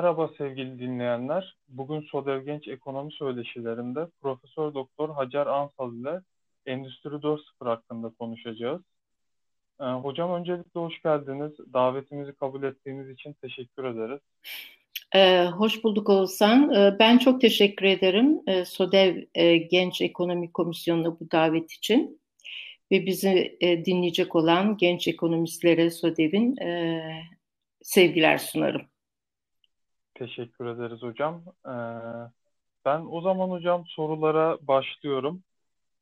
Merhaba sevgili dinleyenler. Bugün Sodev Genç Ekonomi Söyleşilerinde Profesör Doktor Hacer Ansal ile Endüstri 4.0 hakkında konuşacağız. Ee, hocam öncelikle hoş geldiniz. Davetimizi kabul ettiğiniz için teşekkür ederiz. Ee, hoş bulduk Oğuzhan. Ee, ben çok teşekkür ederim ee, SODEV e, Genç Ekonomi Komisyonu'na bu davet için ve bizi e, dinleyecek olan genç ekonomistlere SODEV'in e, sevgiler sunarım. Teşekkür ederiz hocam. Ee, ben o zaman hocam sorulara başlıyorum.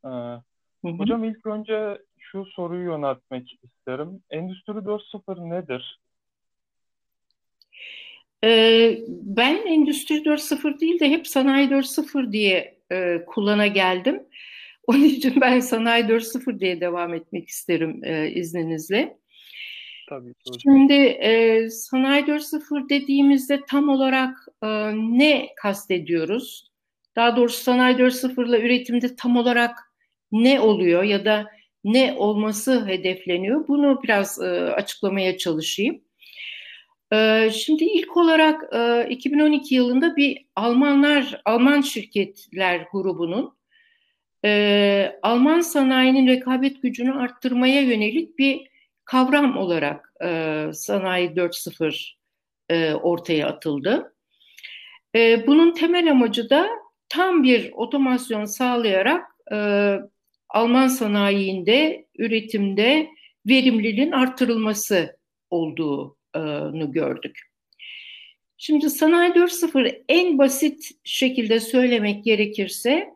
Ee, hı hı. Hocam ilk önce şu soruyu yöneltmek isterim. Endüstri 4.0 nedir? Ee, ben Endüstri 4.0 değil de hep Sanayi 4.0 diye e, kullana geldim. Onun için ben Sanayi 4.0 diye devam etmek isterim e, izninizle. Tabii ki. Şimdi e, Sanayi 4.0 dediğimizde tam olarak e, ne kastediyoruz? Daha doğrusu Sanayi 4.0 ile üretimde tam olarak ne oluyor ya da ne olması hedefleniyor? Bunu biraz e, açıklamaya çalışayım. E, şimdi ilk olarak e, 2012 yılında bir Almanlar, Alman şirketler grubunun e, Alman sanayinin rekabet gücünü arttırmaya yönelik bir kavram olarak e, Sanayi 4.0 e, ortaya atıldı. E, bunun temel amacı da tam bir otomasyon sağlayarak e, Alman sanayinde, üretimde verimliliğin arttırılması olduğunu gördük. Şimdi Sanayi 4.0 en basit şekilde söylemek gerekirse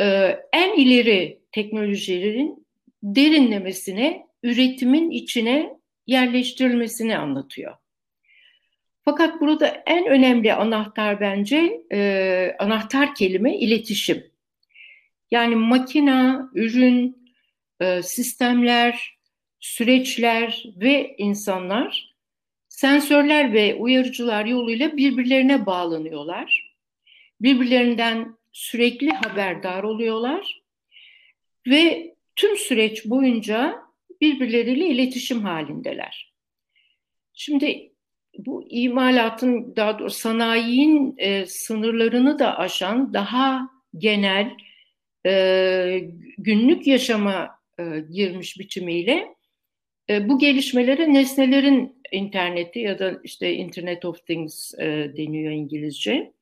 e, en ileri teknolojilerin derinlemesine üretimin içine yerleştirilmesini anlatıyor. Fakat burada en önemli anahtar bence e, anahtar kelime iletişim. Yani makina, ürün, e, sistemler, süreçler ve insanlar sensörler ve uyarıcılar yoluyla birbirlerine bağlanıyorlar. Birbirlerinden sürekli haberdar oluyorlar ve tüm süreç boyunca birbirleriyle iletişim halindeler. Şimdi bu imalatın daha doğrusu sanayinin e, sınırlarını da aşan daha genel e, günlük yaşama e, girmiş biçimiyle e, bu gelişmelere nesnelerin interneti ya da işte Internet of Things e, deniyor İngilizce.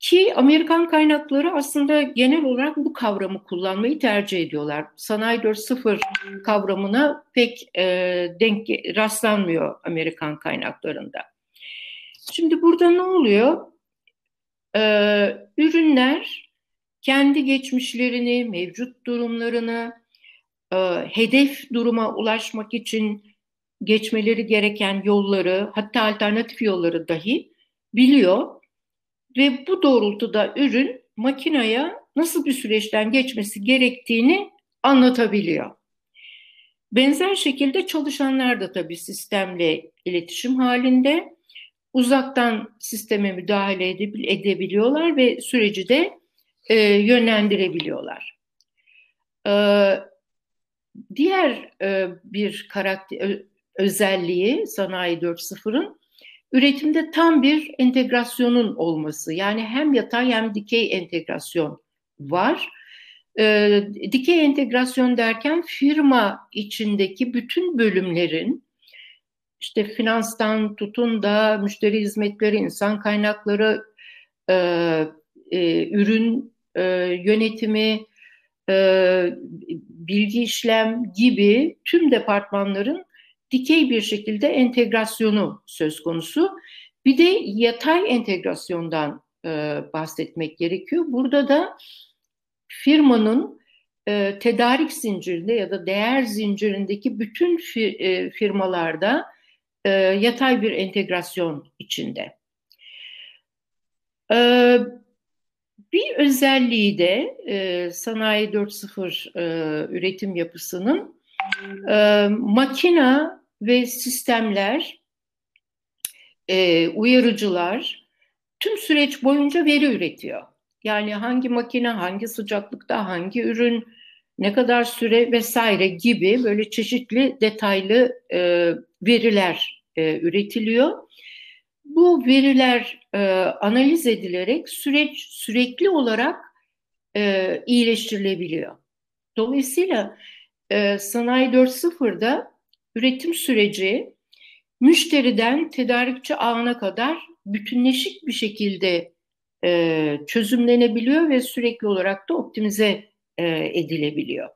Ki Amerikan kaynakları aslında genel olarak bu kavramı kullanmayı tercih ediyorlar. Sanayi 4.0 kavramına pek e, denk rastlanmıyor Amerikan kaynaklarında. Şimdi burada ne oluyor? Ee, ürünler kendi geçmişlerini, mevcut durumlarını, e, hedef duruma ulaşmak için geçmeleri gereken yolları, hatta alternatif yolları dahi biliyor ve bu doğrultuda ürün makineye nasıl bir süreçten geçmesi gerektiğini anlatabiliyor. Benzer şekilde çalışanlar da tabii sistemle iletişim halinde uzaktan sisteme müdahale edebiliyorlar ve süreci de e, yönlendirebiliyorlar. E, diğer e, bir karakter özelliği Sanayi 4.0'ın üretimde tam bir entegrasyonun olması. Yani hem yatay hem dikey entegrasyon var. E, dikey entegrasyon derken firma içindeki bütün bölümlerin işte finanstan tutun da müşteri hizmetleri, insan kaynakları, e, e, ürün e, yönetimi, e, bilgi işlem gibi tüm departmanların dikey bir şekilde entegrasyonu söz konusu. Bir de yatay entegrasyondan e, bahsetmek gerekiyor. Burada da firmanın e, tedarik zincirinde ya da değer zincirindeki bütün fir, e, firmalarda e, yatay bir entegrasyon içinde. E, bir özelliği de e, Sanayi 4.0 e, üretim yapısının e, makina ve sistemler, e, uyarıcılar tüm süreç boyunca veri üretiyor. Yani hangi makine, hangi sıcaklıkta, hangi ürün, ne kadar süre vesaire gibi böyle çeşitli detaylı e, veriler e, üretiliyor. bu veriler e, analiz edilerek süreç sürekli olarak e, iyileştirilebiliyor. Dolayısıyla e, Sanayi 4.0'da üretim süreci müşteriden tedarikçi ağına kadar bütünleşik bir şekilde e, çözümlenebiliyor ve sürekli olarak da optimize e, edilebiliyor.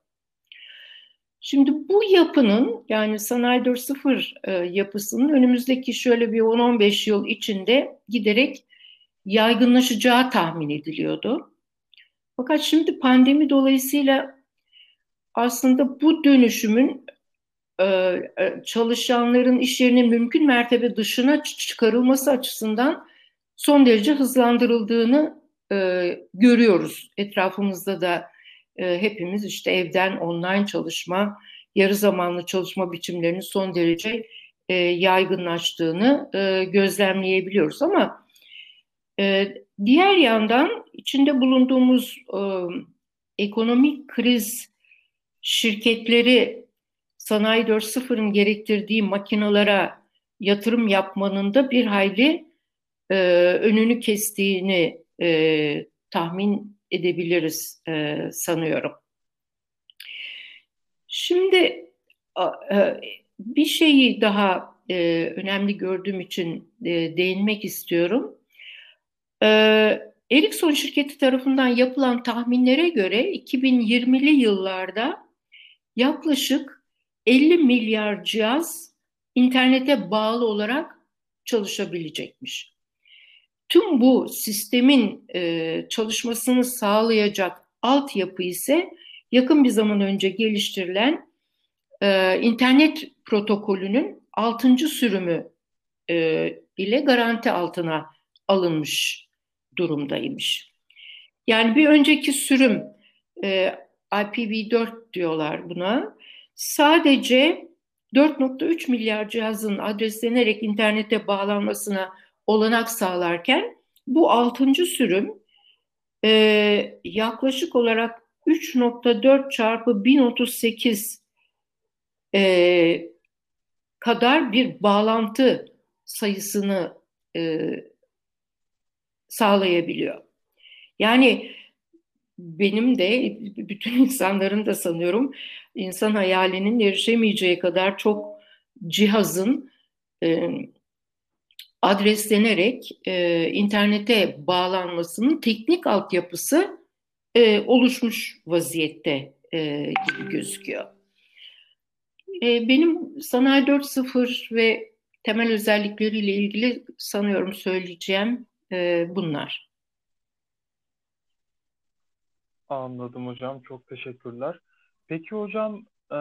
Şimdi bu yapının yani Sanayi 4.0 e, yapısının önümüzdeki şöyle bir 10-15 yıl içinde giderek yaygınlaşacağı tahmin ediliyordu. Fakat şimdi pandemi dolayısıyla aslında bu dönüşümün çalışanların iş yerinin mümkün mertebe dışına çıkarılması açısından son derece hızlandırıldığını e, görüyoruz. Etrafımızda da e, hepimiz işte evden online çalışma, yarı zamanlı çalışma biçimlerinin son derece e, yaygınlaştığını e, gözlemleyebiliyoruz. Ama e, diğer yandan içinde bulunduğumuz e, ekonomik kriz şirketleri Sanayi 4.0'ın gerektirdiği makinalara yatırım yapmanın da bir hayli e, önünü kestiğini e, tahmin edebiliriz e, sanıyorum. Şimdi e, bir şeyi daha e, önemli gördüğüm için e, değinmek istiyorum. E, Ericsson şirketi tarafından yapılan tahminlere göre 2020'li yıllarda yaklaşık 50 milyar cihaz internete bağlı olarak çalışabilecekmiş. Tüm bu sistemin e, çalışmasını sağlayacak altyapı ise yakın bir zaman önce geliştirilen e, internet protokolünün 6. sürümü e, ile garanti altına alınmış durumdaymış. Yani bir önceki sürüm e, IPv4 diyorlar buna. Sadece 4.3 milyar cihazın adreslenerek internete bağlanmasına olanak sağlarken bu altıncı sürüm e, yaklaşık olarak 3.4 çarpı 1038 e, kadar bir bağlantı sayısını e, sağlayabiliyor. Yani benim de bütün insanların da sanıyorum insan hayalinin erişemeyeceği kadar çok cihazın e, adreslenerek e, internete bağlanmasının teknik altyapısı e, oluşmuş vaziyette e, gibi gözüküyor. E, benim Sanayi 4.0 ve temel özellikleriyle ilgili sanıyorum söyleyeceğim e, bunlar. Anladım hocam. Çok teşekkürler. Peki hocam e,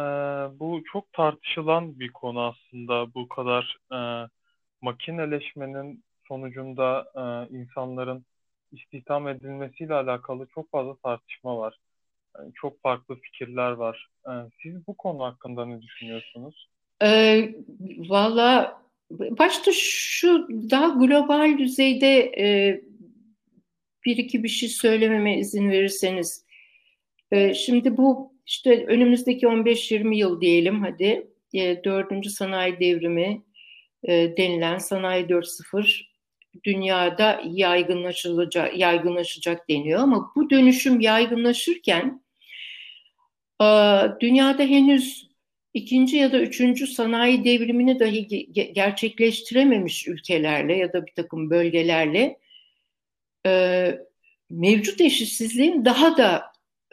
bu çok tartışılan bir konu aslında. Bu kadar e, makineleşmenin sonucunda e, insanların istihdam edilmesiyle alakalı çok fazla tartışma var. Yani çok farklı fikirler var. E, siz bu konu hakkında ne düşünüyorsunuz? E, Valla başta şu daha global düzeyde e, bir iki bir şey söylememe izin verirseniz. E, şimdi bu işte önümüzdeki 15-20 yıl diyelim hadi. E, dördüncü sanayi devrimi e, denilen Sanayi 4.0 dünyada yaygınlaşılacak, yaygınlaşacak deniyor. Ama bu dönüşüm yaygınlaşırken e, dünyada henüz ikinci ya da üçüncü sanayi devrimini dahi gerçekleştirememiş ülkelerle ya da bir takım bölgelerle e, mevcut eşitsizliğin daha da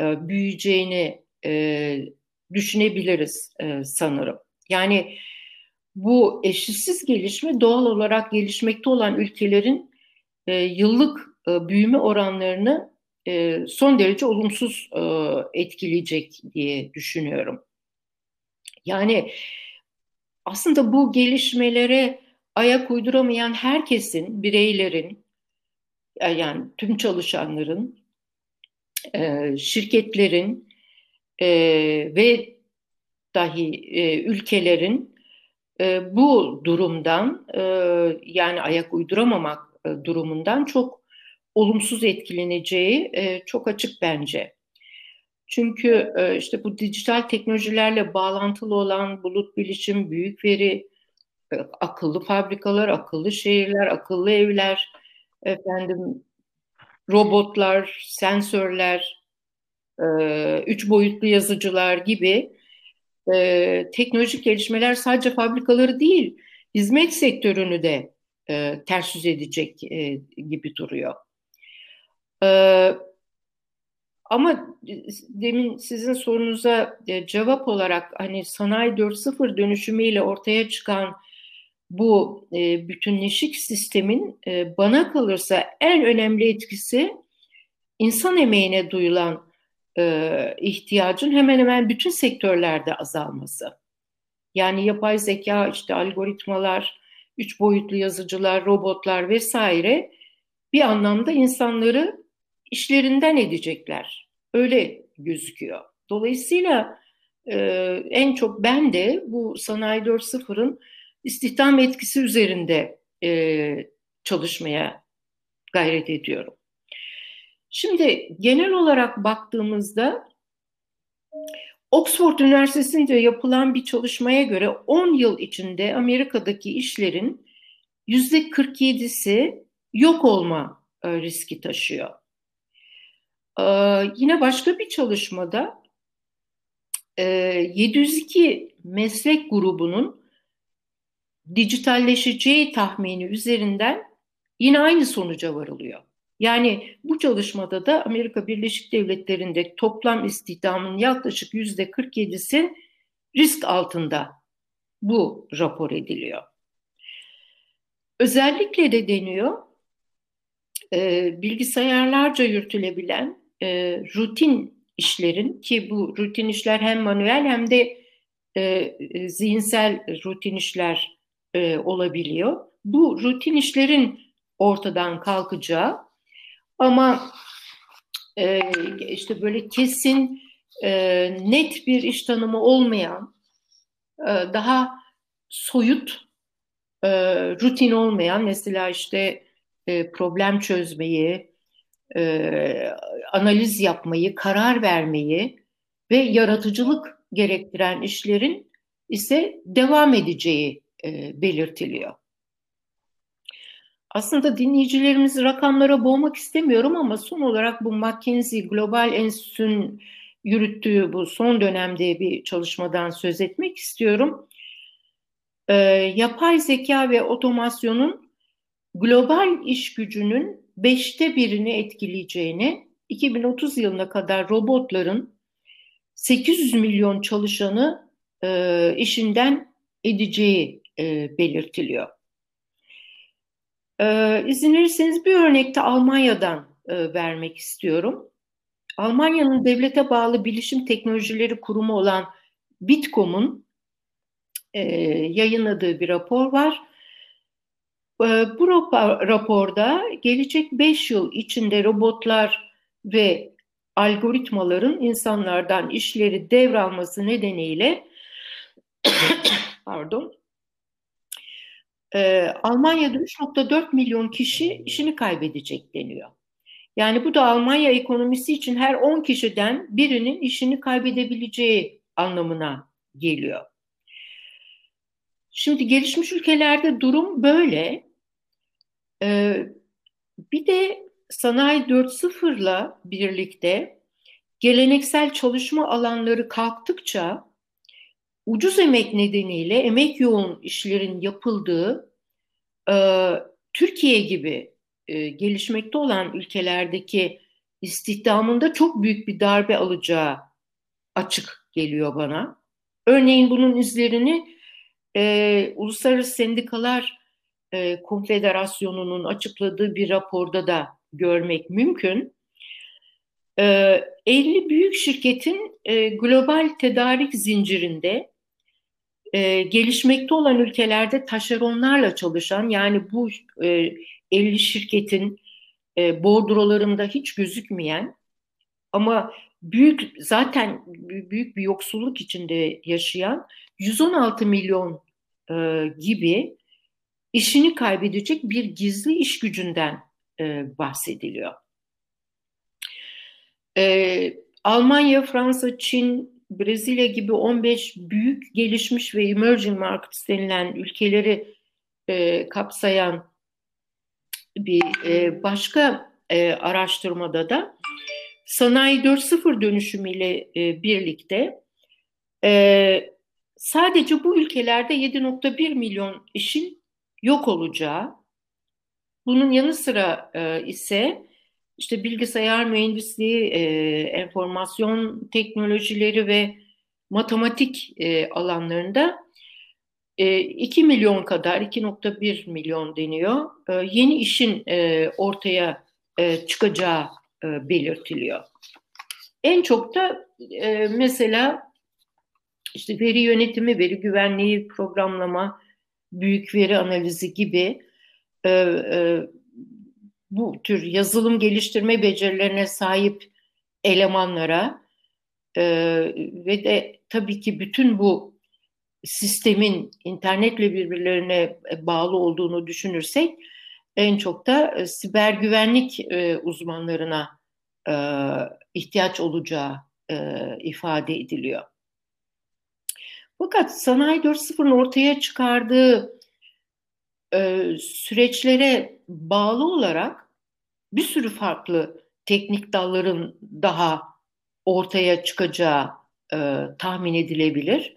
e, büyüyeceğini e, düşünebiliriz e, sanırım. Yani bu eşitsiz gelişme doğal olarak gelişmekte olan ülkelerin e, yıllık e, büyüme oranlarını e, son derece olumsuz e, etkileyecek diye düşünüyorum. Yani aslında bu gelişmelere ayak uyduramayan herkesin, bireylerin, e, yani tüm çalışanların, e, şirketlerin e, ve dahi e, ülkelerin e, bu durumdan e, yani ayak uyduramamak e, durumundan çok olumsuz etkileneceği e, çok açık bence. Çünkü e, işte bu dijital teknolojilerle bağlantılı olan bulut bilişim, büyük veri, akıllı fabrikalar, akıllı şehirler, akıllı evler, efendim robotlar, sensörler, üç boyutlu yazıcılar gibi e, teknolojik gelişmeler sadece fabrikaları değil, hizmet sektörünü de e, ters yüz edecek e, gibi duruyor. E, ama demin sizin sorunuza e, cevap olarak hani sanayi 4.0 dönüşümüyle ortaya çıkan bu e, bütünleşik sistemin e, bana kalırsa en önemli etkisi insan emeğine duyulan e, ihtiyacın hemen hemen bütün sektörlerde azalması. Yani yapay zeka, işte algoritmalar, üç boyutlu yazıcılar, robotlar vesaire bir anlamda insanları işlerinden edecekler. Öyle gözüküyor. Dolayısıyla e, en çok ben de bu Sanayi 4.0'ın istihdam etkisi üzerinde e, çalışmaya gayret ediyorum. Şimdi genel olarak baktığımızda Oxford Üniversitesi'nde yapılan bir çalışmaya göre 10 yıl içinde Amerika'daki işlerin yüzde 47'si yok olma e, riski taşıyor. Ee, yine başka bir çalışmada 702 e, meslek grubunun dijitalleşeceği tahmini üzerinden yine aynı sonuca varılıyor. Yani bu çalışmada da Amerika Birleşik Devletleri'nde toplam istihdamın yaklaşık yüzde 47'si risk altında bu rapor ediliyor. Özellikle de deniyor e, bilgisayarlarca yürütülebilen e, rutin işlerin ki bu rutin işler hem manuel hem de e, zihinsel rutin işler e, olabiliyor. Bu rutin işlerin ortadan kalkacağı ama e, işte böyle kesin e, net bir iş tanımı olmayan e, daha soyut e, rutin olmayan mesela işte e, problem çözmeyi e, analiz yapmayı, karar vermeyi ve yaratıcılık gerektiren işlerin ise devam edeceği e, belirtiliyor. Aslında dinleyicilerimizi rakamlara boğmak istemiyorum ama son olarak bu McKinsey Global Enstitü'nün yürüttüğü bu son dönemde bir çalışmadan söz etmek istiyorum. E, yapay zeka ve otomasyonun global iş gücünün beşte birini etkileyeceğini, 2030 yılına kadar robotların 800 milyon çalışanı e, işinden edeceği e, belirtiliyor. E, izin verirseniz bir örnekte Almanya'dan e, vermek istiyorum. Almanya'nın devlete bağlı bilişim teknolojileri kurumu olan Bitkom'un e, yayınladığı bir rapor var. Ee, bu raporda gelecek 5 yıl içinde robotlar ve algoritmaların insanlardan işleri devralması nedeniyle pardon e, Almanya'da 3.4 milyon kişi işini kaybedecek deniyor. Yani bu da Almanya ekonomisi için her 10 kişiden birinin işini kaybedebileceği anlamına geliyor. Şimdi gelişmiş ülkelerde durum böyle. Ee, bir de sanayi 4.0'la birlikte geleneksel çalışma alanları kalktıkça ucuz emek nedeniyle emek yoğun işlerin yapıldığı e, Türkiye gibi e, gelişmekte olan ülkelerdeki istihdamında çok büyük bir darbe alacağı açık geliyor bana. Örneğin bunun izlerini e, uluslararası sendikalar e, Konfederasyonu'nun açıkladığı bir raporda da görmek mümkün. E, 50 büyük şirketin e, global tedarik zincirinde e, gelişmekte olan ülkelerde taşeronlarla çalışan yani bu e, 50 şirketin e, bordrolarında hiç gözükmeyen ama büyük zaten büyük bir yoksulluk içinde yaşayan 116 milyon gibi işini kaybedecek bir gizli iş gücünden bahsediliyor. E, Almanya, Fransa, Çin, Brezilya gibi 15 büyük gelişmiş ve emerging markets denilen ülkeleri e, kapsayan bir e, başka e, araştırmada da sanayi 4.0 dönüşümüyle e, birlikte e, sadece bu ülkelerde 7.1 milyon işin yok olacağı, bunun yanı sıra e, ise işte bilgisayar mühendisliği, e, enformasyon teknolojileri ve matematik e, alanlarında e, 2 milyon kadar, 2.1 milyon deniyor, e, yeni işin e, ortaya e, çıkacağı e, belirtiliyor. En çok da e, mesela işte veri yönetimi, veri güvenliği, programlama, büyük veri analizi gibi e, e, bu tür yazılım geliştirme becerilerine sahip elemanlara e, ve de tabii ki bütün bu sistemin internetle birbirlerine bağlı olduğunu düşünürsek en çok da e, siber güvenlik e, uzmanlarına e, ihtiyaç olacağı e, ifade ediliyor. Fakat Sanayi 4.0'ın ortaya çıkardığı e, süreçlere bağlı olarak bir sürü farklı teknik dalların daha ortaya çıkacağı e, tahmin edilebilir.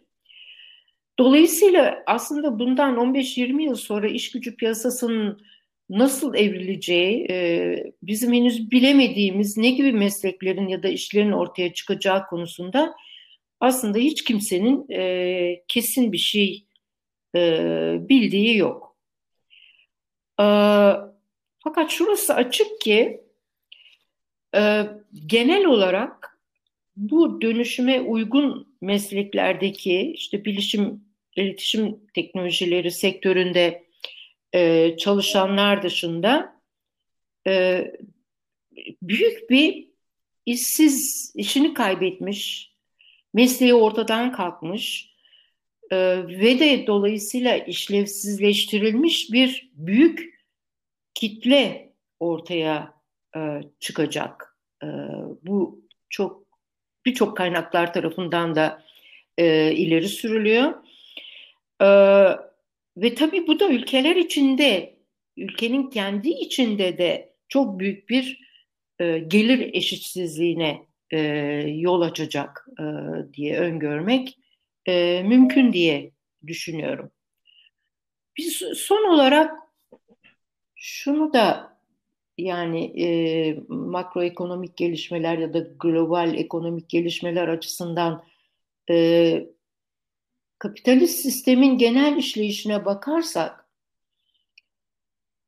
Dolayısıyla aslında bundan 15-20 yıl sonra iş gücü piyasasının nasıl evrileceği, e, bizim henüz bilemediğimiz ne gibi mesleklerin ya da işlerin ortaya çıkacağı konusunda aslında hiç kimsenin e, kesin bir şey e, bildiği yok. E, fakat şurası açık ki e, genel olarak bu dönüşüme uygun mesleklerdeki işte bilişim, iletişim teknolojileri sektöründe e, çalışanlar dışında e, büyük bir işsiz, işini kaybetmiş, mesleği ortadan kalkmış e, ve de dolayısıyla işlevsizleştirilmiş bir büyük kitle ortaya e, çıkacak. E, bu çok birçok kaynaklar tarafından da ileri sürülüyor. Ve tabii bu da ülkeler içinde, ülkenin kendi içinde de çok büyük bir gelir eşitsizliğine yol açacak diye öngörmek e, mümkün diye düşünüyorum. Biz son olarak şunu da yani e, makroekonomik gelişmeler ya da global ekonomik gelişmeler açısından e, kapitalist sistemin genel işleyişine bakarsak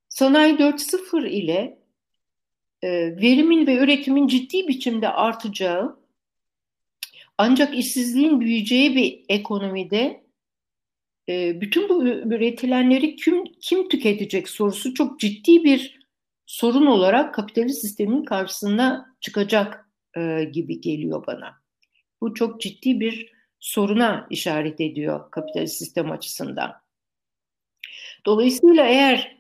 sanayi 4.0 ile e, verimin ve üretimin ciddi biçimde artacağı ancak işsizliğin büyüyeceği bir ekonomide e, bütün bu üretilenleri kim, kim tüketecek sorusu çok ciddi bir sorun olarak kapitalist sistemin karşısına çıkacak e, gibi geliyor bana. Bu çok ciddi bir soruna işaret ediyor kapitalist sistem açısından. Dolayısıyla eğer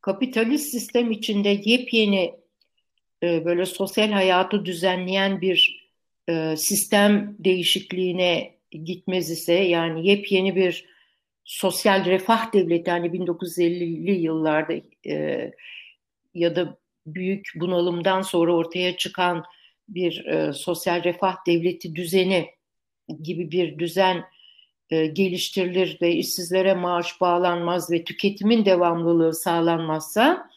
kapitalist sistem içinde yepyeni e, böyle sosyal hayatı düzenleyen bir e, sistem değişikliğine gitmez ise yani yepyeni bir sosyal refah devleti hani 1950'li yıllarda e, ya da büyük bunalımdan sonra ortaya çıkan bir e, sosyal refah devleti düzeni gibi bir düzen geliştirilir ve işsizlere maaş bağlanmaz ve tüketimin devamlılığı sağlanmazsa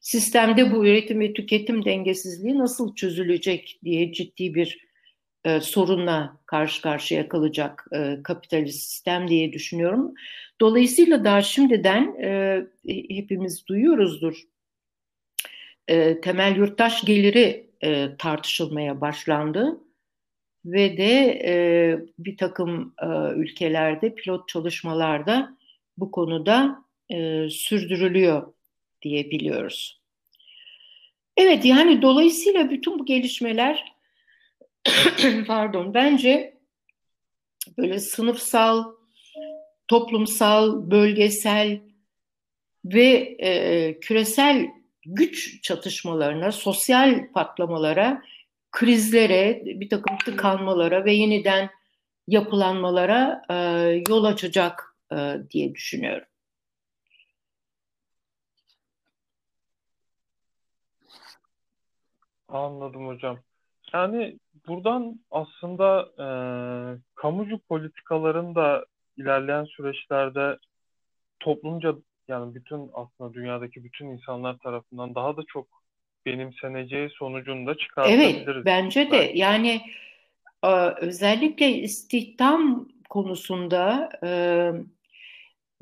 sistemde bu üretim ve tüketim dengesizliği nasıl çözülecek diye ciddi bir e, sorunla karşı karşıya kalacak e, kapitalist sistem diye düşünüyorum. Dolayısıyla daha şimdiden e, hepimiz duyuyoruzdur. E, temel yurttaş geliri e, tartışılmaya başlandı ve de e, bir takım e, ülkelerde pilot çalışmalarda bu konuda e, sürdürülüyor diye biliyoruz. Evet yani dolayısıyla bütün bu gelişmeler pardon bence böyle sınıfsal, toplumsal, bölgesel ve e, küresel güç çatışmalarına, sosyal patlamalara krizlere, bir takım tıkanmalara ve yeniden yapılanmalara e, yol açacak e, diye düşünüyorum. Anladım hocam. Yani buradan aslında e, kamucu politikaların da ilerleyen süreçlerde toplumca yani bütün aslında dünyadaki bütün insanlar tarafından daha da çok benimseneceği sonucunda çıkartabiliriz. Evet, bence de. Yani e, özellikle istihdam konusunda e,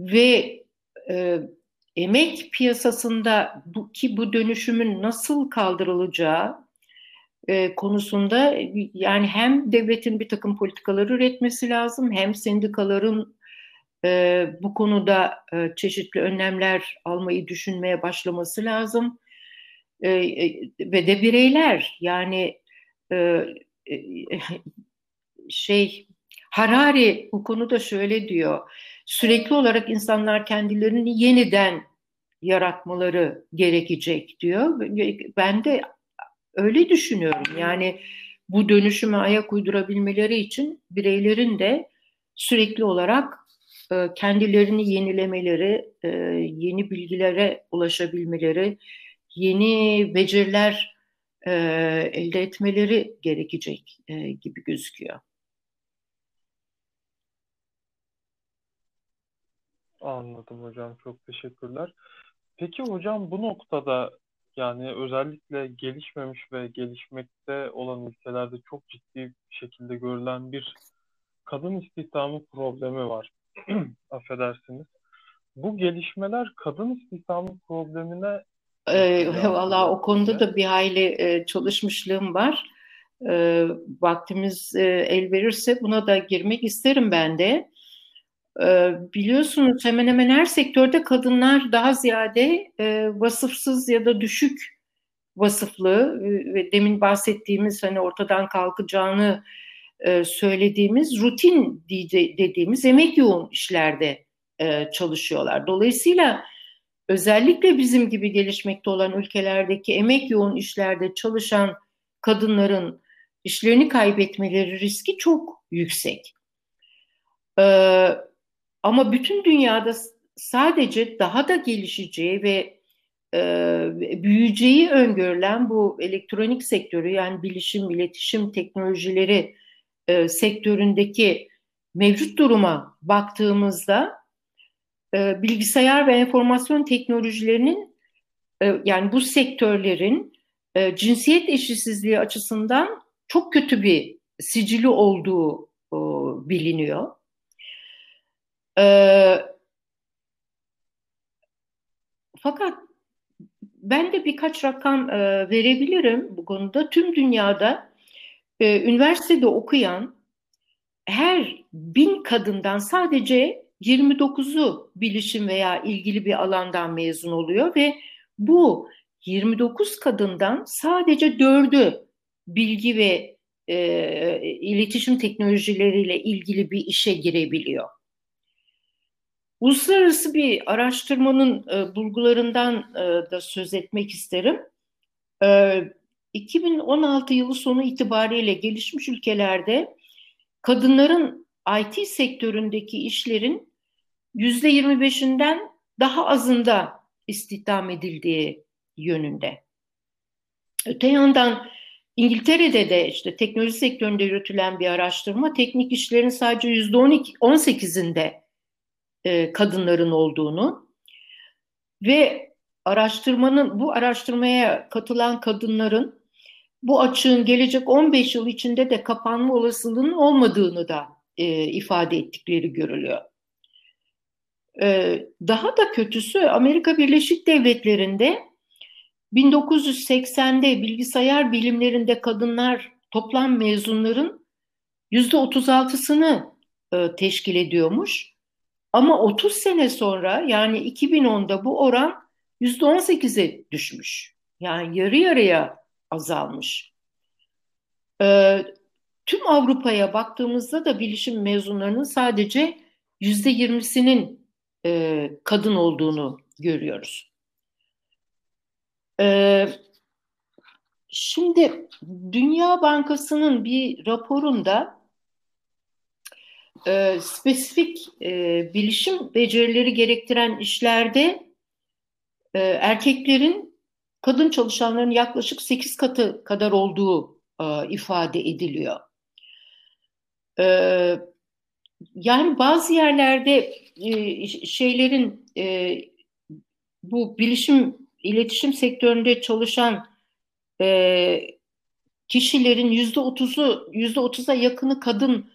ve e, emek piyasasında bu, ki bu dönüşümün nasıl kaldırılacağı e, konusunda yani hem devletin bir takım politikaları üretmesi lazım hem sendikaların e, bu konuda e, çeşitli önlemler almayı düşünmeye başlaması lazım. E, e ve de bireyler yani e, e, şey Harari bu konuda şöyle diyor sürekli olarak insanlar kendilerini yeniden yaratmaları gerekecek diyor. Ben de öyle düşünüyorum. Yani bu dönüşüme ayak uydurabilmeleri için bireylerin de sürekli olarak e, kendilerini yenilemeleri, e, yeni bilgilere ulaşabilmeleri, yeni beceriler e, elde etmeleri gerekecek gibi gözüküyor. Anladım hocam. Çok teşekkürler. Peki hocam bu noktada yani özellikle gelişmemiş ve gelişmekte olan ülkelerde çok ciddi bir şekilde görülen bir kadın istihdamı problemi var. Affedersiniz. Bu gelişmeler kadın istihdamı problemine ee, Valla o konuda da bir hayli e, çalışmışlığım var. E, vaktimiz e, el verirse buna da girmek isterim ben de. Ee, biliyorsunuz hemen hemen her sektörde kadınlar daha ziyade e, vasıfsız ya da düşük vasıflı e, ve demin bahsettiğimiz hani ortadan kalkacağını e, söylediğimiz rutin dediğimiz emek yoğun işlerde çalışıyorlar. Dolayısıyla özellikle bizim gibi gelişmekte olan ülkelerdeki emek yoğun işlerde çalışan kadınların işlerini kaybetmeleri riski çok yüksek. Ee, ama bütün dünyada sadece daha da gelişeceği ve e, büyüyeceği öngörülen bu elektronik sektörü yani bilişim, iletişim teknolojileri e, sektöründeki mevcut duruma baktığımızda e, bilgisayar ve enformasyon teknolojilerinin e, yani bu sektörlerin e, cinsiyet eşitsizliği açısından çok kötü bir sicili olduğu e, biliniyor. Ee, fakat ben de birkaç rakam e, verebilirim bu konuda. Tüm dünyada e, üniversitede okuyan her bin kadından sadece 29'u bilişim veya ilgili bir alandan mezun oluyor ve bu 29 kadından sadece 4'ü bilgi ve e, iletişim teknolojileriyle ilgili bir işe girebiliyor. Uluslararası bir araştırmanın e, bulgularından e, da söz etmek isterim. E, 2016 yılı sonu itibariyle gelişmiş ülkelerde kadınların IT sektöründeki işlerin yüzde 25'inden daha azında istihdam edildiği yönünde. Öte yandan İngiltere'de de işte teknoloji sektöründe yürütülen bir araştırma teknik işlerin sadece yüzde 18'inde e, kadınların olduğunu ve araştırmanın bu araştırmaya katılan kadınların bu açığın gelecek 15 yıl içinde de kapanma olasılığının olmadığını da e, ifade ettikleri görülüyor. E, daha da kötüsü Amerika Birleşik Devletleri'nde 1980'de bilgisayar bilimlerinde kadınlar toplam mezunların %36'sını e, teşkil ediyormuş. Ama 30 sene sonra yani 2010'da bu oran %18'e düşmüş. Yani yarı yarıya azalmış. Ee, tüm Avrupa'ya baktığımızda da bilişim mezunlarının sadece %20'sinin e, kadın olduğunu görüyoruz. Ee, şimdi Dünya Bankası'nın bir raporunda e, spesifik e, bilişim becerileri gerektiren işlerde e, erkeklerin kadın çalışanların yaklaşık 8 katı kadar olduğu e, ifade ediliyor. E, yani bazı yerlerde e, şeylerin e, bu bilişim iletişim sektöründe çalışan e, kişilerin yüzde otuzu yüzde otuza yakını kadın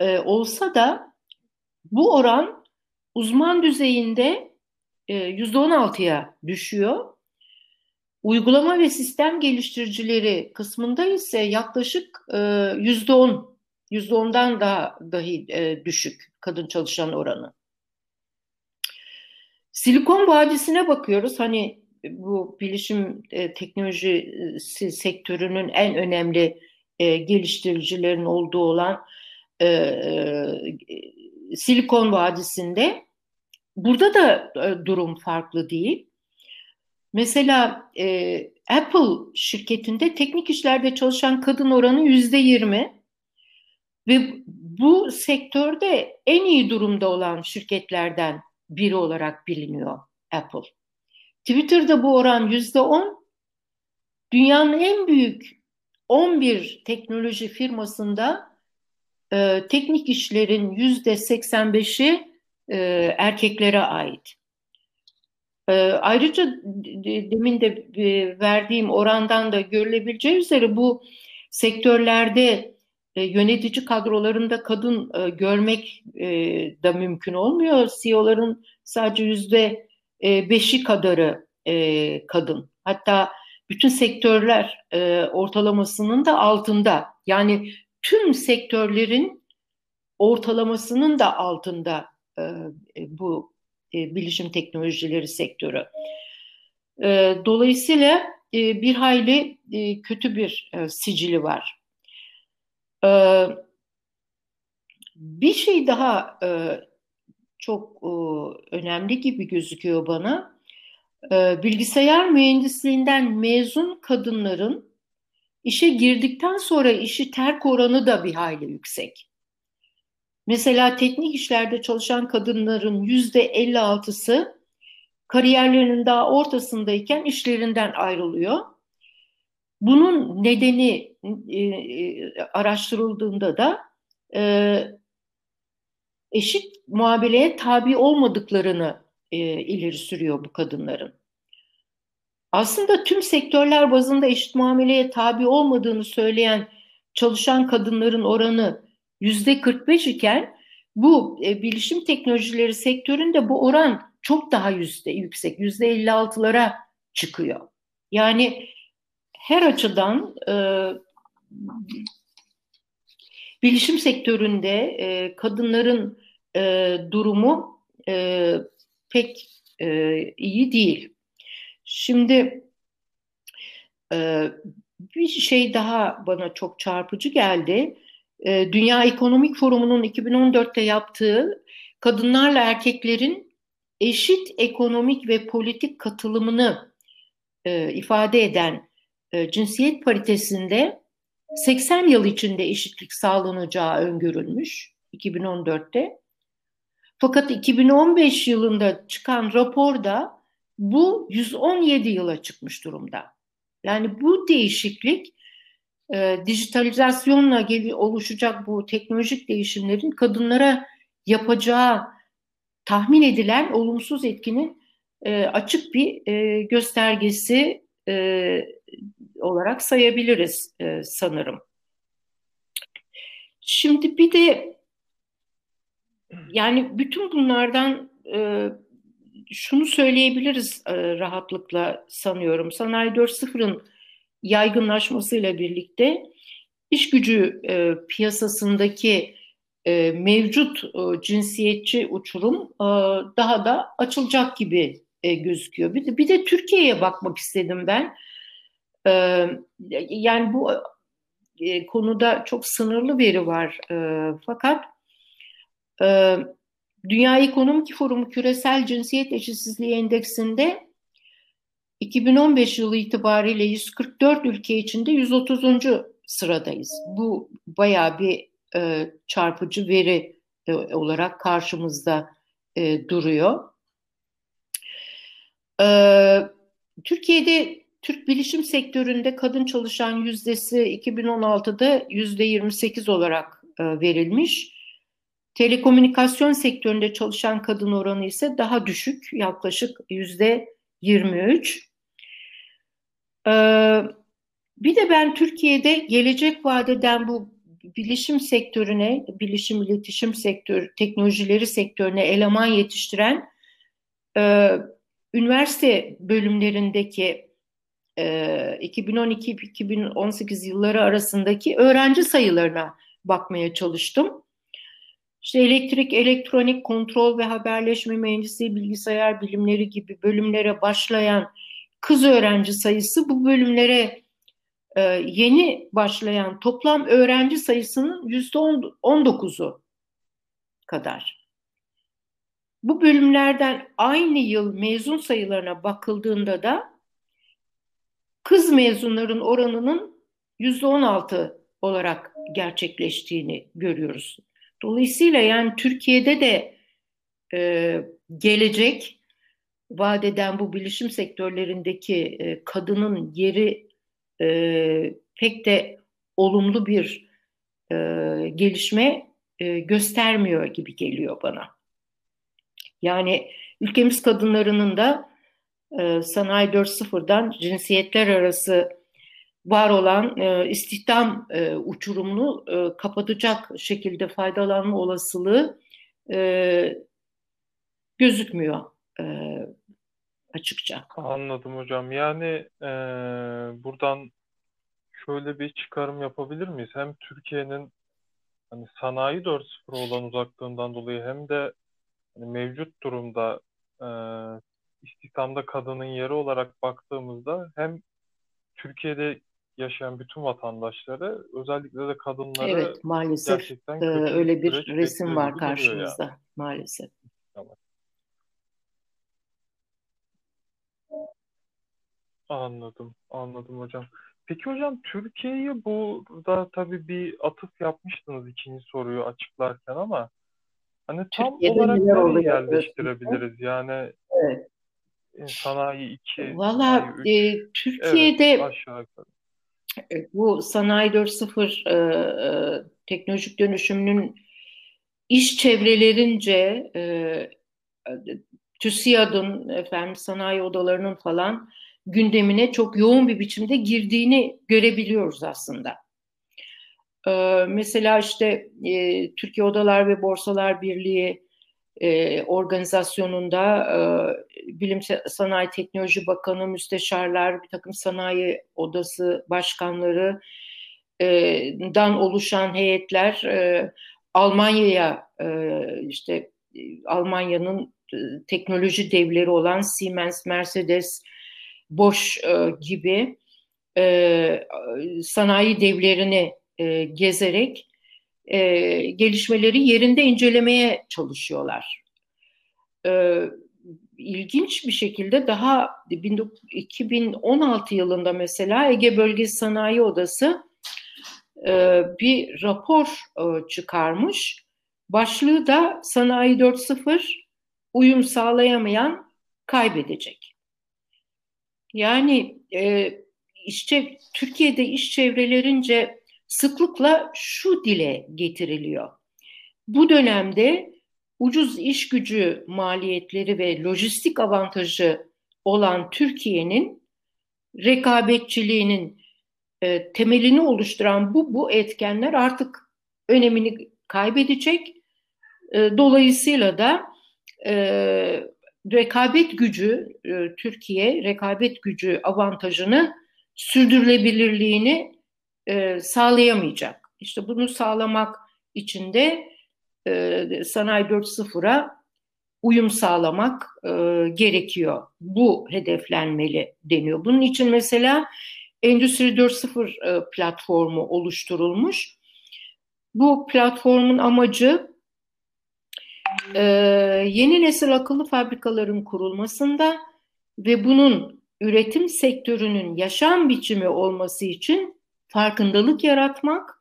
e, olsa da bu oran uzman düzeyinde e, yüzde on altıya düşüyor. Uygulama ve sistem geliştiricileri kısmında ise yaklaşık e, yüzde on, yüzde ondan daha dahi e, düşük kadın çalışan oranı. Silikon Vadisi'ne bakıyoruz. Hani bu bilişim e, teknolojisi sektörünün en önemli e, geliştiricilerin olduğu olan e, e, Silikon Vadisi'nde burada da e, durum farklı değil. Mesela e, Apple şirketinde teknik işlerde çalışan kadın oranı yüzde yirmi ve bu sektörde en iyi durumda olan şirketlerden biri olarak biliniyor Apple. Twitter'da bu oran yüzde on. Dünyanın en büyük 11 teknoloji firmasında e, teknik işlerin yüzde 85'i e, erkeklere ait. E, ayrıca demin de e, verdiğim orandan da görülebileceği üzere bu sektörlerde e, yönetici kadrolarında kadın e, görmek e, da mümkün olmuyor. CEO'ların sadece yüzde e, beşi kadarı e, kadın. Hatta bütün sektörler e, ortalamasının da altında. Yani tüm sektörlerin ortalamasının da altında e, e, bu e, bilişim teknolojileri sektörü. E, dolayısıyla bir hayli kötü bir sicili var. Bir şey daha çok önemli gibi gözüküyor bana. Bilgisayar mühendisliğinden mezun kadınların işe girdikten sonra işi terk oranı da bir hayli yüksek. Mesela teknik işlerde çalışan kadınların yüzde 56'sı kariyerlerinin daha ortasındayken işlerinden ayrılıyor. Bunun nedeni e, e araştırıldığında da e, eşit muameleye tabi olmadıklarını e, ileri sürüyor bu kadınların. Aslında tüm sektörler bazında eşit muameleye tabi olmadığını söyleyen çalışan kadınların oranı yüzde 45 iken bu e, bilişim teknolojileri sektöründe bu oran çok daha yüzde yüksek, yüzde 56'lara çıkıyor. Yani her açıdan e, bilişim sektöründe e, kadınların e, durumu e, pek e, iyi değil. Şimdi e, bir şey daha bana çok çarpıcı geldi. E, Dünya Ekonomik Forumu'nun 2014'te yaptığı kadınlarla erkeklerin eşit ekonomik ve politik katılımını e, ifade eden e, cinsiyet paritesinde 80 yıl içinde eşitlik sağlanacağı öngörülmüş 2014'te. Fakat 2015 yılında çıkan raporda bu 117 yıla çıkmış durumda. Yani bu değişiklik e, dijitalizasyonla gel- oluşacak bu teknolojik değişimlerin kadınlara yapacağı tahmin edilen olumsuz etkinin e, açık bir e, göstergesi e, olarak sayabiliriz e, sanırım. Şimdi bir de yani bütün bunlardan e, şunu söyleyebiliriz e, rahatlıkla sanıyorum. Sanayi 4.0'ın yaygınlaşmasıyla birlikte iş gücü e, piyasasındaki e, mevcut e, cinsiyetçi uçurum e, daha da açılacak gibi e, gözüküyor. Bir de, bir de Türkiye'ye bakmak istedim ben. E, yani bu e, konuda çok sınırlı veri var. E, fakat e, Dünya Ekonomik Forumu Küresel Cinsiyet Eşitsizliği Endeksinde 2015 yılı itibariyle 144 ülke içinde 130. sıradayız. Bu bayağı bir e, çarpıcı veri e, olarak karşımızda e, duruyor. E, Türkiye'de Türk bilişim sektöründe kadın çalışan yüzdesi 2016'da yüzde 28 olarak e, verilmiş. Telekomünikasyon sektöründe çalışan kadın oranı ise daha düşük, yaklaşık yüzde 23. Ee, bir de ben Türkiye'de gelecek vadeden bu bilişim sektörüne, bilişim iletişim sektörü, teknolojileri sektörüne eleman yetiştiren e, üniversite bölümlerindeki e, 2012-2018 yılları arasındaki öğrenci sayılarına bakmaya çalıştım. İşte elektrik, elektronik, kontrol ve haberleşme mühendisliği, bilgisayar bilimleri gibi bölümlere başlayan kız öğrenci sayısı bu bölümlere e, yeni başlayan toplam öğrenci sayısının yüzde on dokuzu kadar. Bu bölümlerden aynı yıl mezun sayılarına bakıldığında da kız mezunların oranının yüzde on altı olarak gerçekleştiğini görüyoruz. Dolayısıyla yani Türkiye'de de e, gelecek vadeden bu bilişim sektörlerindeki e, kadının yeri e, pek de olumlu bir e, gelişme e, göstermiyor gibi geliyor bana. Yani ülkemiz kadınlarının da e, Sanayi 4.0'dan cinsiyetler arası var olan e, istihdam e, uçurumunu e, kapatacak şekilde faydalanma olasılığı e, gözükmüyor e, açıkça. Anladım hocam. Yani e, buradan şöyle bir çıkarım yapabilir miyiz? Hem Türkiye'nin hani sanayi 4.0 olan uzaklığından dolayı hem de hani mevcut durumda e, istihdamda kadının yeri olarak baktığımızda hem Türkiye'de yaşayan bütün vatandaşları özellikle de kadınları evet, maalesef gerçekten e, öyle bir resim var karşımızda yani. maalesef. Anladım, anladım hocam. Peki hocam Türkiye'yi burada tabii bir atıf yapmıştınız ikinci soruyu açıklarken ama hani tam Türkiye'de olarak nereye yerleştirebiliriz? Yani evet. sanayi 2, Valla e, Türkiye'de evet, aşağı yukarı bu Sanayi 4.0 e, e, teknolojik dönüşümünün iş çevrelerince e, TÜSİAD'ın, efendim sanayi odalarının falan gündemine çok yoğun bir biçimde girdiğini görebiliyoruz aslında. E, mesela işte e, Türkiye Odalar ve Borsalar Birliği e, organizasyonunda e, Bilim Sanayi Teknoloji Bakanı, müsteşarlar, bir takım sanayi odası başkanları e, dan oluşan heyetler e, Almanya'ya e, işte Almanya'nın e, teknoloji devleri olan Siemens, Mercedes, Bosch e, gibi e, sanayi devlerini e, gezerek e, gelişmeleri yerinde incelemeye çalışıyorlar. E, ilginç bir şekilde daha 2016 yılında mesela Ege Bölgesi Sanayi Odası e, bir rapor e, çıkarmış. Başlığı da Sanayi 4.0 uyum sağlayamayan kaybedecek. Yani e, işte Türkiye'de iş çevrelerince sıklıkla şu dile getiriliyor. Bu dönemde ucuz iş gücü maliyetleri ve lojistik avantajı olan Türkiye'nin rekabetçiliğinin e, temelini oluşturan bu bu etkenler artık önemini kaybedecek. E, dolayısıyla da e, rekabet gücü e, Türkiye rekabet gücü avantajını sürdürülebilirliğini e, sağlayamayacak. İşte bunu sağlamak için de e, Sanayi 4.0'a uyum sağlamak e, gerekiyor. Bu hedeflenmeli deniyor. Bunun için mesela Endüstri 4.0 e, platformu oluşturulmuş. Bu platformun amacı e, yeni nesil akıllı fabrikaların kurulmasında ve bunun üretim sektörünün yaşam biçimi olması için farkındalık yaratmak,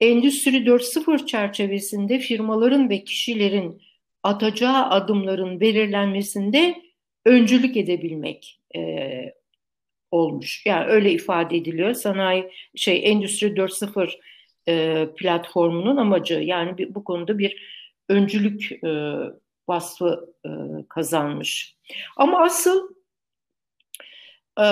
Endüstri 4.0 çerçevesinde firmaların ve kişilerin atacağı adımların belirlenmesinde öncülük edebilmek e, olmuş. Yani öyle ifade ediliyor. Sanayi şey Endüstri 4.0 e, platformunun amacı yani bir, bu konuda bir öncülük e, vasfı e, kazanmış. Ama asıl e,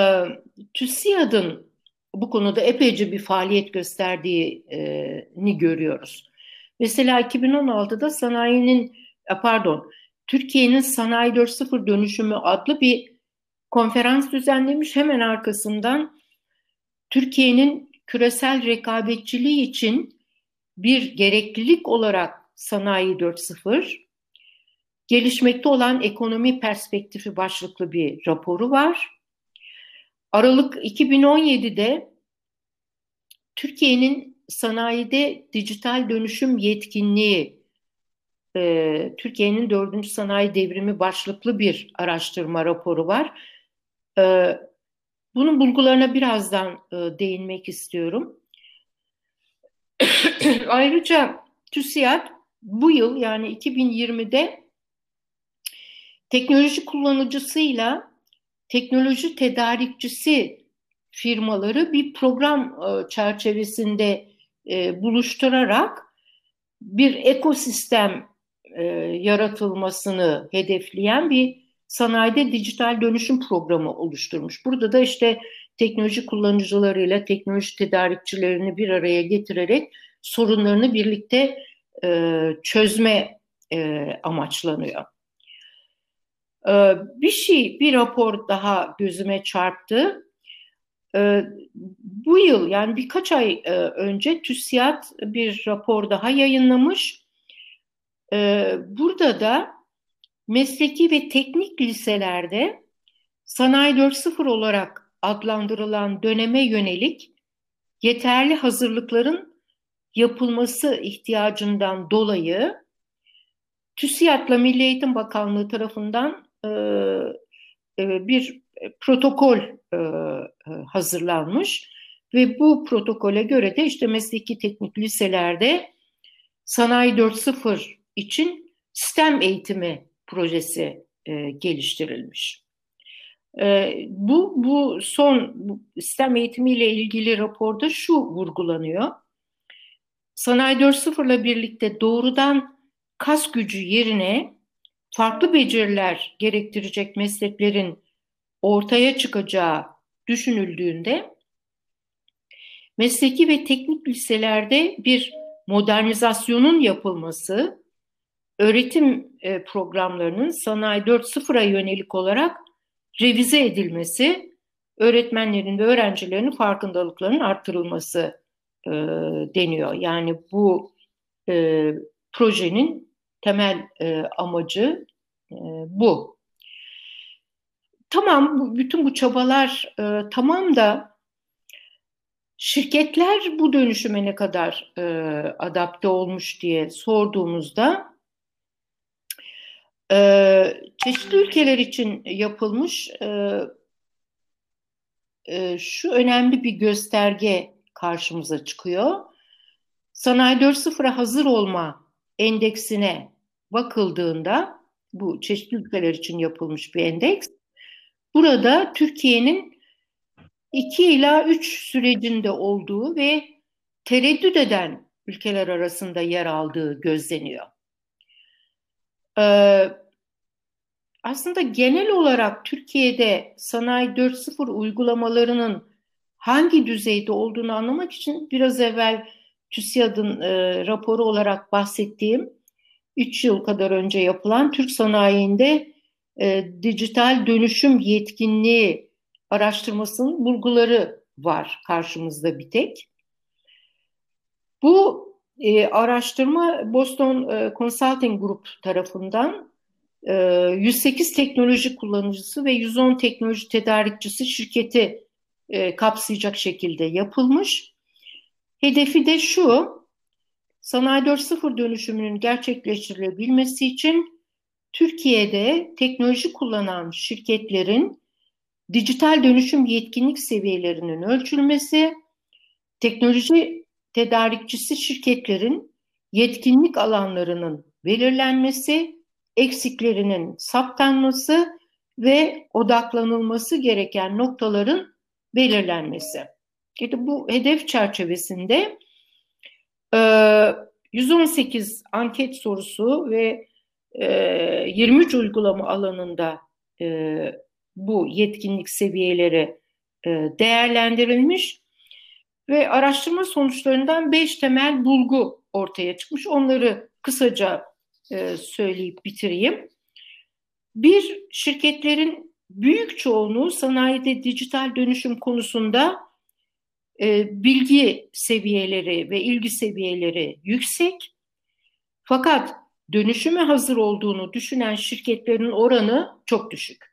TÜSİAD'ın bu konuda epeyce bir faaliyet gösterdiğini görüyoruz. Mesela 2016'da sanayinin e, pardon Türkiye'nin Sanayi 4.0 dönüşümü adlı bir konferans düzenlemiş. Hemen arkasından Türkiye'nin küresel rekabetçiliği için bir gereklilik olarak Sanayi 4.0, gelişmekte olan ekonomi perspektifi başlıklı bir raporu var. Aralık 2017'de Türkiye'nin sanayide dijital dönüşüm yetkinliği, e, Türkiye'nin dördüncü sanayi devrimi başlıklı bir araştırma raporu var. E, bunun bulgularına birazdan e, değinmek istiyorum. Ayrıca TÜSİAD bu yıl yani 2020'de teknoloji kullanıcısıyla teknoloji tedarikçisi firmaları bir program e, çerçevesinde e, buluşturarak bir ekosistem e, yaratılmasını hedefleyen bir sanayide dijital dönüşüm programı oluşturmuş. Burada da işte teknoloji kullanıcılarıyla teknoloji tedarikçilerini bir araya getirerek sorunlarını birlikte çözme amaçlanıyor. E, bir şey, bir rapor daha gözüme çarptı. E, bu yıl yani birkaç ay e, önce TÜSİAD bir rapor daha yayınlamış. E, burada da mesleki ve teknik liselerde Sanayi 4.0 olarak adlandırılan döneme yönelik yeterli hazırlıkların yapılması ihtiyacından dolayı TÜSİAD'la Milli Eğitim Bakanlığı tarafından e, e, bir protokol e, hazırlanmış ve bu protokole göre de işte mesleki teknik liselerde Sanayi 4.0 için STEM eğitimi projesi geliştirilmiş. Bu bu son bu STEM eğitimiyle ilgili raporda şu vurgulanıyor. Sanayi 4.0 ile birlikte doğrudan kas gücü yerine farklı beceriler gerektirecek mesleklerin ortaya çıkacağı düşünüldüğünde mesleki ve teknik liselerde bir modernizasyonun yapılması, öğretim e, programlarının sanayi 4.0'a yönelik olarak revize edilmesi, öğretmenlerin ve öğrencilerin farkındalıklarının arttırılması e, deniyor. Yani bu e, projenin temel e, amacı e, bu. Tamam, bu, bütün bu çabalar e, tamam da şirketler bu dönüşüme ne kadar e, adapte olmuş diye sorduğumuzda e, çeşitli ülkeler için yapılmış e, e, şu önemli bir gösterge karşımıza çıkıyor. Sanayi 4.0'a hazır olma endeksine bakıldığında bu çeşitli ülkeler için yapılmış bir endeks. Burada Türkiye'nin 2 ila 3 sürecinde olduğu ve tereddüt eden ülkeler arasında yer aldığı gözleniyor. Ee, aslında genel olarak Türkiye'de sanayi 4.0 uygulamalarının hangi düzeyde olduğunu anlamak için biraz evvel TÜSİAD'ın e, raporu olarak bahsettiğim 3 yıl kadar önce yapılan Türk sanayinde e, dijital dönüşüm yetkinliği araştırmasının bulguları var karşımızda bir tek. Bu e, araştırma Boston e, Consulting Group tarafından e, 108 teknoloji kullanıcısı ve 110 teknoloji tedarikçisi şirketi e, kapsayacak şekilde yapılmış. Hedefi de şu, Sanayi 4.0 dönüşümünün gerçekleştirilebilmesi için Türkiye'de teknoloji kullanan şirketlerin dijital dönüşüm yetkinlik seviyelerinin ölçülmesi, teknoloji tedarikçisi şirketlerin yetkinlik alanlarının belirlenmesi, eksiklerinin saptanması ve odaklanılması gereken noktaların belirlenmesi. İşte bu hedef çerçevesinde 118 anket sorusu ve 23 uygulama alanında bu yetkinlik seviyeleri değerlendirilmiş ve araştırma sonuçlarından 5 temel bulgu ortaya çıkmış. Onları kısaca söyleyip bitireyim. Bir, şirketlerin büyük çoğunluğu sanayide dijital dönüşüm konusunda e, bilgi seviyeleri ve ilgi seviyeleri yüksek. Fakat dönüşüme hazır olduğunu düşünen şirketlerin oranı çok düşük.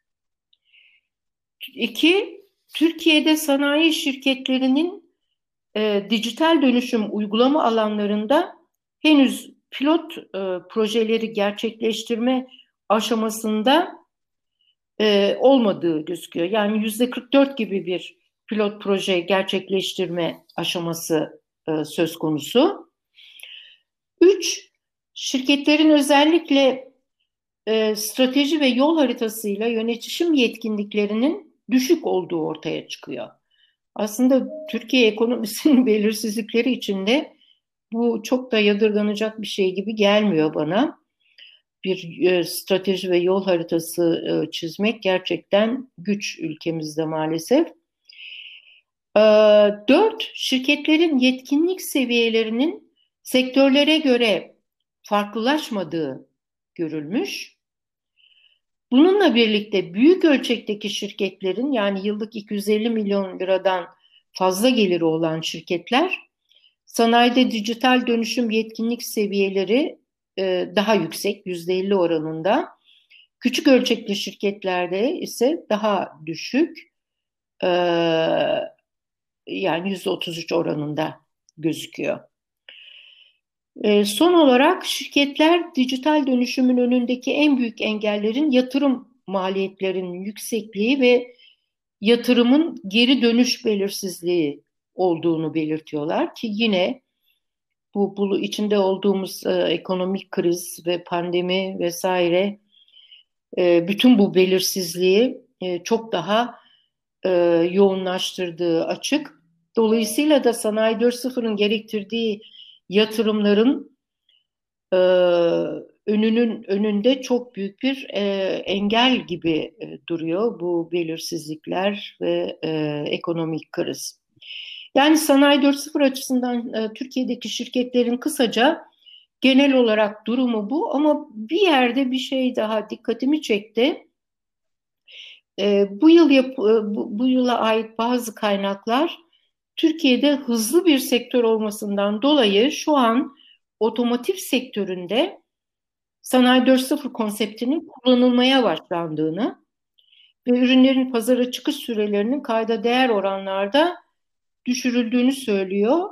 İki, Türkiye'de sanayi şirketlerinin e, dijital dönüşüm uygulama alanlarında henüz pilot e, projeleri gerçekleştirme aşamasında e, olmadığı gözüküyor. Yani yüzde 44 gibi bir pilot proje gerçekleştirme aşaması e, söz konusu. Üç, şirketlerin özellikle e, strateji ve yol haritasıyla yönetişim yetkinliklerinin düşük olduğu ortaya çıkıyor. Aslında Türkiye ekonomisinin belirsizlikleri içinde bu çok da yadırganacak bir şey gibi gelmiyor bana. Bir e, strateji ve yol haritası e, çizmek gerçekten güç ülkemizde maalesef. E, dört, şirketlerin yetkinlik seviyelerinin sektörlere göre farklılaşmadığı görülmüş. Bununla birlikte büyük ölçekteki şirketlerin yani yıllık 250 milyon liradan fazla geliri olan şirketler Sanayide dijital dönüşüm yetkinlik seviyeleri e, daha yüksek, %50 oranında. Küçük ölçekli şirketlerde ise daha düşük, e, yani %33 oranında gözüküyor. E, son olarak şirketler dijital dönüşümün önündeki en büyük engellerin yatırım maliyetlerinin yüksekliği ve yatırımın geri dönüş belirsizliği olduğunu belirtiyorlar ki yine bu, bu içinde olduğumuz e, ekonomik kriz ve pandemi vesaire e, bütün bu belirsizliği e, çok daha e, yoğunlaştırdığı açık. Dolayısıyla da Sanayi 4.0'ın gerektirdiği yatırımların e, önünün önünde çok büyük bir e, engel gibi e, duruyor bu belirsizlikler ve e, ekonomik kriz. Yani Sanayi 4.0 açısından e, Türkiye'deki şirketlerin kısaca genel olarak durumu bu ama bir yerde bir şey daha dikkatimi çekti. E, bu yıl yap, e, bu, bu yıla ait bazı kaynaklar Türkiye'de hızlı bir sektör olmasından dolayı şu an otomotiv sektöründe Sanayi 4.0 konseptinin kullanılmaya başlandığını ve ürünlerin pazara çıkış sürelerinin kayda değer oranlarda düşürüldüğünü söylüyor.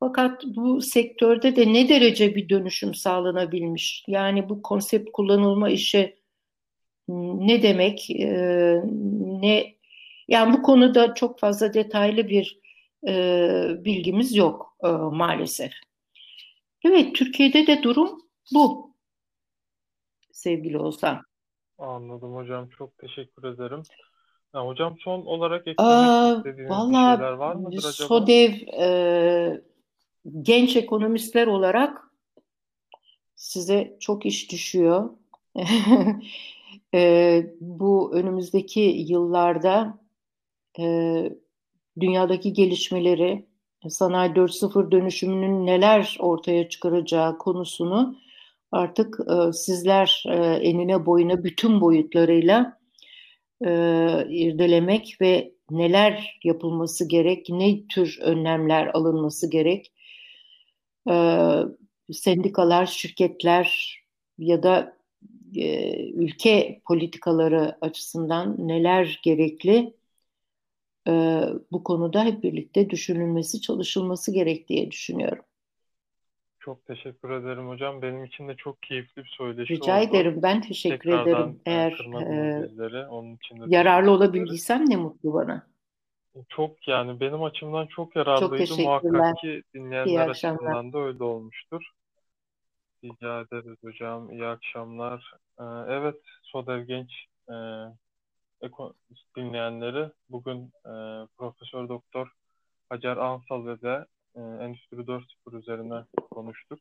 Fakat bu sektörde de ne derece bir dönüşüm sağlanabilmiş? Yani bu konsept kullanılma işi ne demek? E, ne yani bu konuda çok fazla detaylı bir e, bilgimiz yok e, maalesef. Evet, Türkiye'de de durum bu. Sevgili Ozan. Anladım hocam. Çok teşekkür ederim. Ya hocam son olarak eklemek Aa, istediğiniz bir şeyler var mıdır acaba? SODEV e, genç ekonomistler olarak size çok iş düşüyor. e, bu önümüzdeki yıllarda dünyadaki gelişmeleri, sanayi 4.0 dönüşümünün neler ortaya çıkaracağı konusunu artık e, sizler e, enine boyuna bütün boyutlarıyla e, irdelemek ve neler yapılması gerek, ne tür önlemler alınması gerek, e, sendikalar, şirketler ya da e, ülke politikaları açısından neler gerekli e, bu konuda hep birlikte düşünülmesi, çalışılması gerek diye düşünüyorum. Çok teşekkür ederim hocam. Benim için de çok keyifli bir söyleşi Rica oldu. ederim. Ben teşekkür Tekrardan ederim. e, Eğer kırmadınız e, bizleri. Onun için de yararlı olabildiysem ne mutlu bana. Çok yani benim açımdan çok Çok yararlıydı. teşekkürler. Muhakkak ki dinleyenler açısından da öyle olmuştur. Rica ederiz hocam. İyi akşamlar. Ee, evet, Sodev Genç e, Ekonomist dinleyenleri bugün e, Profesör Doktor Hacer Ansal ve de e, Endüstri 4.0 üzerine konuştuk.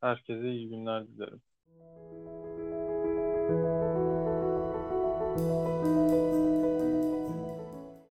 Herkese iyi günler dilerim. Müzik